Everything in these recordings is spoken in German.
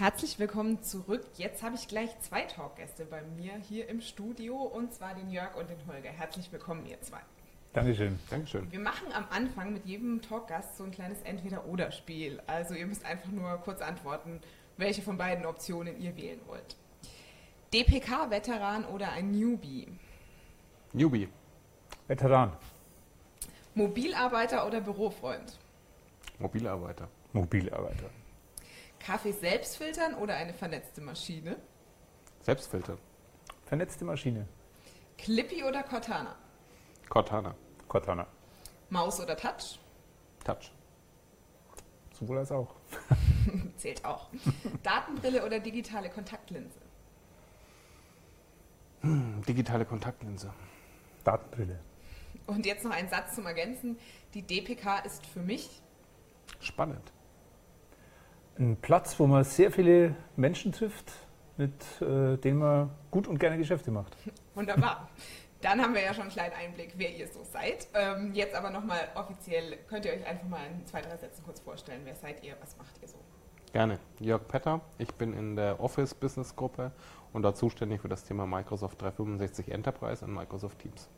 Herzlich willkommen zurück. Jetzt habe ich gleich zwei Talkgäste bei mir hier im Studio und zwar den Jörg und den Holger. Herzlich willkommen, ihr zwei. Dankeschön. Dankeschön. Wir machen am Anfang mit jedem Talkgast so ein kleines Entweder-Oder-Spiel. Also ihr müsst einfach nur kurz antworten, welche von beiden Optionen ihr wählen wollt. DPK-Veteran oder ein Newbie? Newbie. Veteran. Mobilarbeiter oder Bürofreund? Mobilarbeiter. Mobilarbeiter. Kaffee selbst filtern oder eine vernetzte Maschine? Selbstfilter. Vernetzte Maschine. Clippy oder Cortana? Cortana. Cortana. Maus oder Touch? Touch. Sowohl als auch. Zählt auch. Datenbrille oder digitale Kontaktlinse? Hm, digitale Kontaktlinse. Datenbrille. Und jetzt noch ein Satz zum Ergänzen. Die DPK ist für mich Spannend. Ein Platz, wo man sehr viele Menschen trifft, mit äh, denen man gut und gerne Geschäfte macht. wunderbar. Dann haben wir ja schon einen kleinen Einblick, wer ihr so seid. Ähm, jetzt aber nochmal offiziell, könnt ihr euch einfach mal in zwei, drei Sätzen kurz vorstellen. Wer seid ihr, was macht ihr so? Gerne. Jörg Petter. Ich bin in der Office Business Gruppe und da zuständig für das Thema Microsoft 365 Enterprise und Microsoft Teams.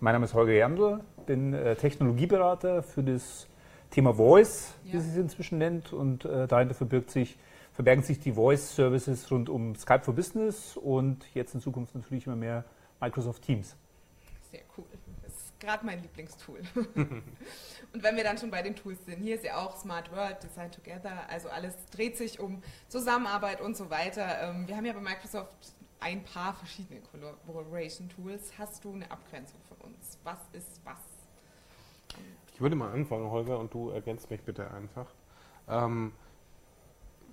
Mein Name ist Holger Jandl, bin äh, Technologieberater für das Thema Voice, wie Ja. sie es inzwischen nennt. Und äh, dahinter verbirgt sich, verbergen sich die Voice-Services rund um Skype for Business und jetzt in Zukunft natürlich immer mehr Microsoft Teams. Sehr cool. Das ist gerade mein Lieblingstool. Und wenn wir dann schon bei den Tools sind, hier ist ja auch Smart World, Design Together, also alles dreht sich um Zusammenarbeit und so weiter. Ähm, Wir haben ja bei Microsoft ein paar verschiedene Collaboration Tools. Hast du eine Abgrenzung von uns? Was ist was? Ich würde mal anfangen, Holger, und du ergänzt mich bitte einfach. Ähm,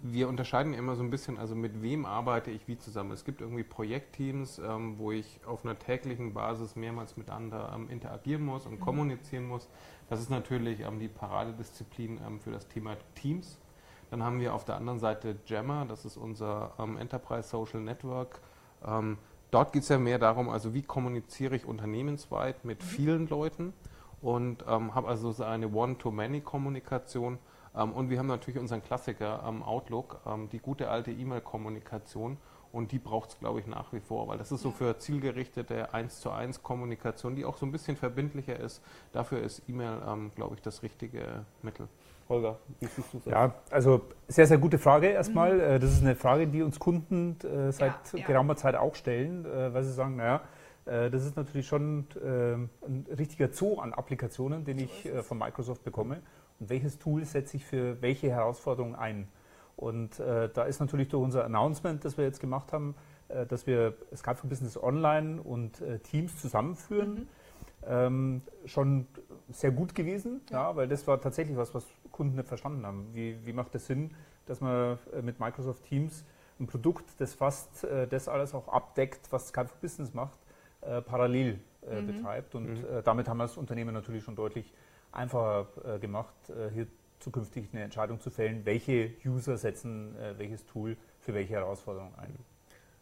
wir unterscheiden immer so ein bisschen, also mit wem arbeite ich wie zusammen. Es gibt irgendwie Projektteams, ähm, wo ich auf einer täglichen Basis mehrmals miteinander ähm, interagieren muss und kommunizieren muss. Das ist natürlich ähm, die Paradedisziplin ähm, für das Thema Teams. Dann haben wir auf der anderen Seite Jammer, das ist unser ähm, Enterprise Social Network. Ähm, dort geht es ja mehr darum, also wie kommuniziere ich unternehmensweit mit vielen Leuten und ähm, habe also so eine One-to-Many-Kommunikation. Ähm, und wir haben natürlich unseren Klassiker ähm, Outlook, ähm, die gute alte E-Mail-Kommunikation. Und die braucht es, glaube ich, nach wie vor, weil das ist so Ja. für zielgerichtete 1 zu 1 Kommunikation, die auch so ein bisschen verbindlicher ist. Dafür ist E-Mail, ähm, glaube ich, das richtige Mittel. Holger, wie siehst du das? Ja, also sehr, sehr gute Frage erstmal. Äh, Das ist eine Frage, die uns Kunden äh, seit Ja, ja. geraumer Zeit auch stellen, äh, weil sie sagen, naja, äh, das ist natürlich schon äh, ein richtiger Zoo an Applikationen, den ich äh, von Microsoft bekomme. Und welches Tool setze ich für welche Herausforderungen ein? Und äh, da ist natürlich durch unser Announcement, das wir jetzt gemacht haben, äh, dass wir Skype for Business Online und äh, Teams zusammenführen, Mhm. ähm, schon sehr gut gewesen, Ja. ja. weil das war tatsächlich was, was Kunden nicht verstanden haben. Wie, wie macht es Sinn, dass man äh, mit Microsoft Teams ein Produkt, das fast äh, das alles auch abdeckt, was Skype for Business macht, äh, parallel äh, Mhm. betreibt. Und Mhm. äh, damit haben wir das Unternehmen natürlich schon deutlich einfacher äh, gemacht, äh, hier zukünftig eine Entscheidung zu fällen, welche User setzen äh, welches Tool für welche Herausforderung ein.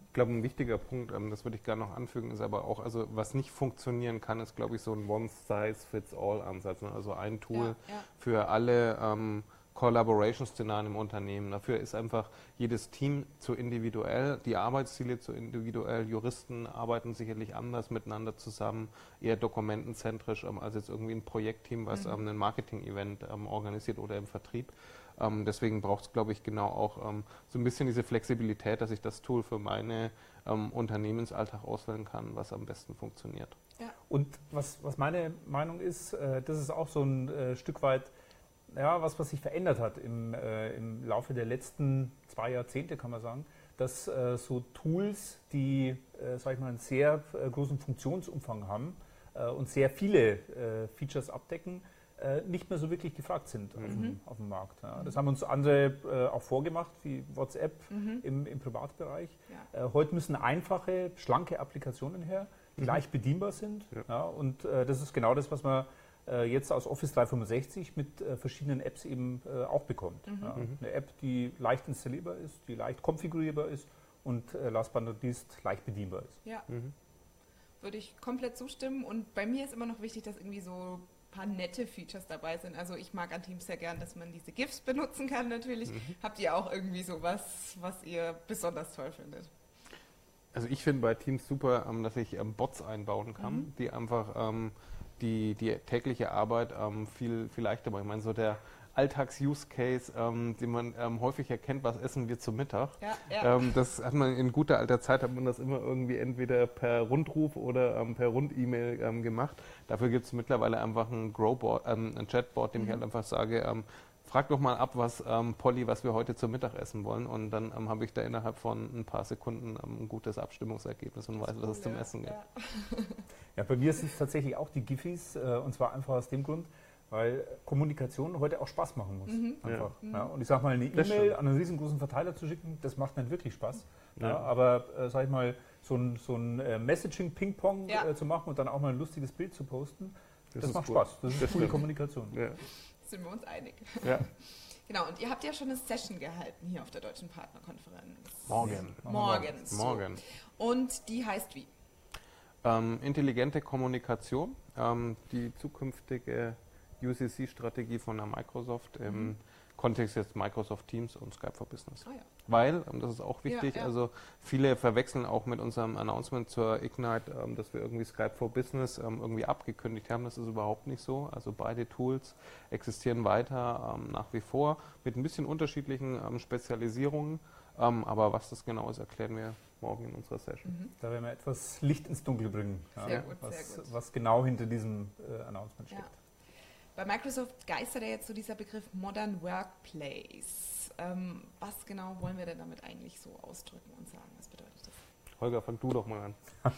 Ich glaube, ein wichtiger Punkt, ähm, das würde ich gerne noch anfügen, ist aber auch, also was nicht funktionieren kann, ist, glaube ich, so ein One-Size-Fits-All-Ansatz. Ne? Also ein Tool Ja, ja. für alle ähm, Collaboration-Szenarien im Unternehmen. Dafür ist einfach jedes Team zu individuell, die Arbeitsziele zu individuell. Juristen arbeiten sicherlich anders miteinander zusammen, eher dokumentenzentrisch ähm, als jetzt irgendwie ein Projektteam, was Mhm. ähm, ein Marketing-Event ähm, organisiert oder im Vertrieb. Ähm, deswegen braucht es, glaube ich, genau auch ähm, so ein bisschen diese Flexibilität, dass ich das Tool für meine ähm, Unternehmensalltag auswählen kann, was am besten funktioniert. Und was, was meine Meinung ist, äh, das ist auch so ein äh, Stück weit, ja, was, was sich verändert hat im, äh, im Laufe der letzten zwei Jahrzehnte, kann man sagen, dass äh, so Tools, die, äh, sag ich mal, einen sehr äh, großen Funktionsumfang haben äh, und sehr viele äh, Features abdecken, äh, nicht mehr so wirklich gefragt sind auf, Mhm. dem, auf dem Markt. Ja. Das haben uns andere auch vorgemacht, wie WhatsApp Mhm. im, im Privatbereich. Ja. Heute müssen einfache, schlanke Applikationen her, die Mhm. leicht bedienbar sind. Ja. Und das ist genau das, was man jetzt aus Office 365 mit äh, verschiedenen Apps eben äh, auch bekommt. Mhm. Ja. Mhm. Eine App, die leicht installierbar ist, die leicht konfigurierbar ist und äh, last but not least leicht bedienbar ist. Ja, Mhm. würde ich komplett zustimmen. Und bei mir ist immer noch wichtig, dass irgendwie so paar nette Features dabei sind. Also ich mag an Teams sehr gern, dass man diese GIFs benutzen kann natürlich. Mhm. Habt ihr auch irgendwie sowas, was ihr besonders toll findet? Also ich finde bei Teams super, ähm, dass ich ähm, Bots einbauen kann, mhm. die einfach ähm, die, die tägliche Arbeit ähm, viel, viel leichter machen. Ich meine, so der Alltags-Use-Case, ähm, den man ähm, häufig erkennt, was essen wir zum Mittag. Ja, ja. Ähm, das hat man in guter alter Zeit, hat man das immer irgendwie entweder per Rundruf oder ähm, per Rund-E-Mail ähm, gemacht. Dafür gibt es mittlerweile einfach ein, Growboard, ähm, ein Chatboard, dem mhm. ich halt einfach sage, frag doch mal ab, was Polly, was wir heute zum Mittag essen wollen. Und dann habe ich da innerhalb von ein paar Sekunden ein gutes Abstimmungsergebnis und weiß, was es zum Essen gibt. Ja. ja, bei mir sind es tatsächlich auch die Giffys, äh, und zwar einfach aus dem Grund, weil Kommunikation heute auch Spaß machen muss. Mhm. Einfach. Ja. Ja, und ich sage mal, eine E-Mail an einen riesengroßen Verteiler zu schicken, das macht nicht wirklich Spaß. Ja. aber äh, sag ich mal, so ein, so ein äh, Messaging-Ping-Pong äh, zu machen und dann auch mal ein lustiges Bild zu posten, das, das macht gut. Spaß. Das ist das coole Kommunikation. Sind wir uns einig. Genau, und ihr habt ja schon eine Session gehalten hier auf der Deutschen Partnerkonferenz. Morgen. Morgen. Morgen. Und die heißt wie? Ähm, intelligente Kommunikation, ähm, die zukünftige UCC-Strategie von der Microsoft im mhm. Kontext jetzt Microsoft Teams und Skype for Business. Ah, ja. Weil, ähm, das ist auch wichtig, ja, ja. also viele verwechseln auch mit unserem Announcement zur Ignite, ähm, dass wir irgendwie Skype for Business ähm, irgendwie abgekündigt haben. Das ist überhaupt nicht so. Also beide Tools existieren weiter ähm, nach wie vor mit ein bisschen unterschiedlichen ähm, Spezialisierungen. Ähm, aber was das genau ist, erklären wir morgen in unserer Session. Mhm. Da werden wir etwas Licht ins Dunkel bringen, sehr gut, was, sehr gut. was genau hinter diesem äh, Announcement steckt. Bei Microsoft geistert ja jetzt so dieser Begriff Modern Workplace. Ähm, was genau wollen wir denn damit eigentlich so ausdrücken und sagen? Was bedeutet das? Holger, fang du doch mal an.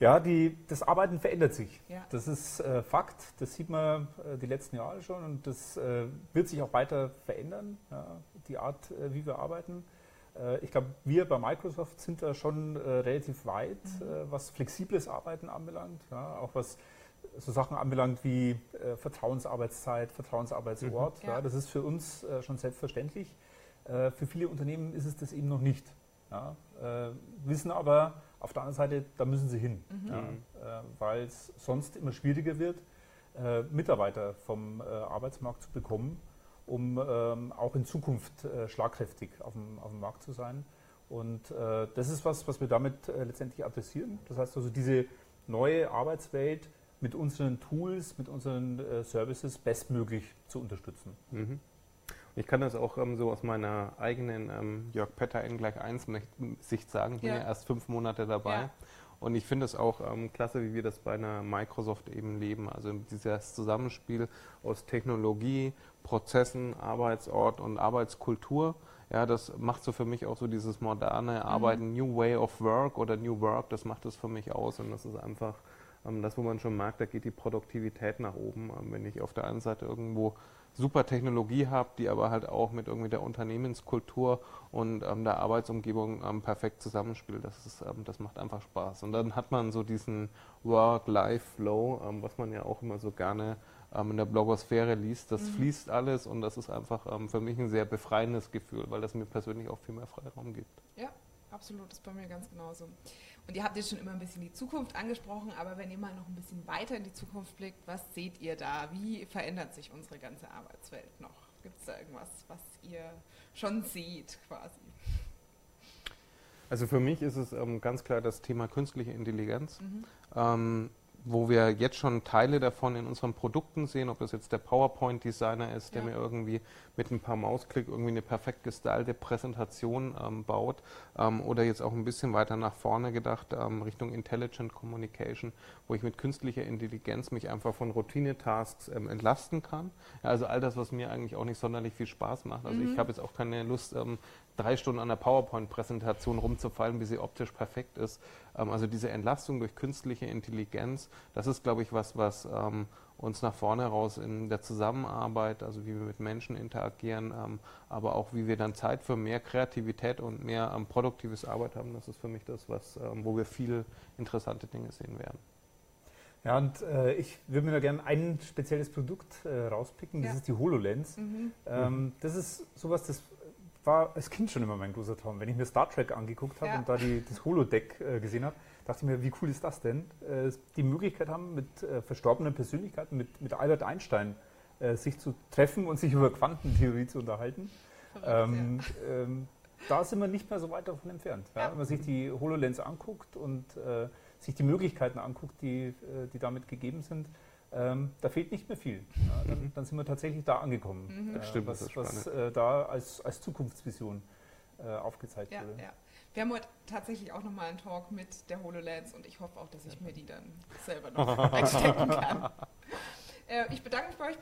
ja, die, das Arbeiten verändert sich. Ja. Das ist äh, Fakt. Das sieht man äh, die letzten Jahre schon und das äh, wird sich auch weiter verändern, ja, die Art, äh, wie wir arbeiten. Äh, ich glaube, wir bei Microsoft sind da schon äh, relativ weit, mhm. was flexibles Arbeiten anbelangt, ja, auch was so Sachen anbelangt wie äh, Vertrauensarbeitszeit, Vertrauensarbeitsort. Mhm. Ja. das ist für uns äh, schon selbstverständlich. Äh, für viele Unternehmen ist es das eben noch nicht. Ja. Äh, wissen aber auf der anderen Seite, da müssen sie hin, mhm. ja, äh, weil es sonst immer schwieriger wird, äh, Mitarbeiter vom Arbeitsmarkt zu bekommen, um ähm, auch in Zukunft schlagkräftig auf dem, auf dem Markt zu sein. Und das ist was, was wir damit letztendlich adressieren. Das heißt also, diese neue Arbeitswelt mit unseren Tools, mit unseren äh, Services bestmöglich zu unterstützen. Mhm. Ich kann das auch ähm, so aus meiner eigenen ähm, Jörg Petter N gleich 1 Sicht sagen. Ich bin ja. ja erst fünf Monate dabei. Ja. Und ich finde es auch ähm, klasse, wie wir das bei einer Microsoft eben leben. Also dieses Zusammenspiel aus Technologie, Prozessen, Arbeitsort und Arbeitskultur. Ja, das macht so für mich auch so dieses moderne Arbeiten, mhm. New Way of Work oder New Work, das macht es für mich aus. Und das ist einfach das, wo man schon merkt, da geht die Produktivität nach oben. Ähm, wenn ich auf der einen Seite irgendwo super Technologie habe, die aber halt auch mit irgendwie der Unternehmenskultur und ähm, der Arbeitsumgebung ähm, perfekt zusammenspielt. Das, ist, ähm, das macht einfach Spaß. Und dann hat man so diesen Work-Life-Flow, ähm, was man ja auch immer so gerne in der Blogosphäre liest. Das mhm. fließt alles und das ist einfach für mich ein sehr befreiendes Gefühl, weil das mir persönlich auch viel mehr Freiraum gibt. Ja, absolut. Das ist bei mir ganz genauso. Und ihr habt jetzt schon immer ein bisschen die Zukunft angesprochen, aber wenn ihr mal noch ein bisschen weiter in die Zukunft blickt, was seht ihr da? Wie verändert sich unsere ganze Arbeitswelt noch? Gibt es da irgendwas, was ihr schon seht quasi? Also für mich ist es ähm, ganz klar das Thema künstliche Intelligenz. Mhm. Ähm, wo wir jetzt schon Teile davon in unseren Produkten sehen, ob das jetzt der PowerPoint-Designer ist, der ja. mir irgendwie mit ein paar Mausklick irgendwie eine perfekt gestylte Präsentation ähm, baut ähm, oder jetzt auch ein bisschen weiter nach vorne gedacht ähm, Richtung Intelligent Communication, wo ich mit künstlicher Intelligenz mich einfach von Routine-Tasks ähm, entlasten kann. Ja, also all das, was mir eigentlich auch nicht sonderlich viel Spaß macht. Also mhm. ich habe jetzt auch keine Lust, ähm, drei Stunden an der PowerPoint-Präsentation rumzufallen, bis sie optisch perfekt ist. Ähm, also diese Entlastung durch künstliche Intelligenz, das ist, glaube ich, was, was ähm, uns nach vorne raus in der Zusammenarbeit, also wie wir mit Menschen interagieren, ähm, aber auch wie wir dann Zeit für mehr Kreativität und mehr ähm, produktives Arbeit haben, das ist für mich das, was, ähm, wo wir viele interessante Dinge sehen werden. Ja, und äh, ich würde mir da gerne ein spezielles Produkt äh, rauspicken, das ja. ist die HoloLens. Mhm. Ähm, das ist sowas, das war als Kind schon immer mein großer Traum. Wenn ich mir Star Trek angeguckt habe Ja. und da die, das Holodeck äh, gesehen habe, dachte ich mir, wie cool ist das denn? Äh, die Möglichkeit haben, mit äh, verstorbenen Persönlichkeiten, mit, mit Albert Einstein, äh, sich zu treffen und sich über Quantentheorie zu unterhalten. Ähm, ähm, da sind wir nicht mehr so weit davon entfernt. Ja? Ja. Wenn man sich die HoloLens anguckt und äh, sich die Möglichkeiten anguckt, die, äh, die damit gegeben sind, ähm, da fehlt nicht mehr viel. Ja? Dann, Mhm. dann sind wir tatsächlich da angekommen, Mhm. äh, Stimmt, was, was äh, da als, als Zukunftsvision äh, aufgezeigt Ja, wurde. ja. Wir haben heute tatsächlich auch nochmal einen Talk mit der HoloLens und ich hoffe auch, dass ich mir die dann selber noch einstecken kann. Äh, ich bedanke mich bei euch beiden.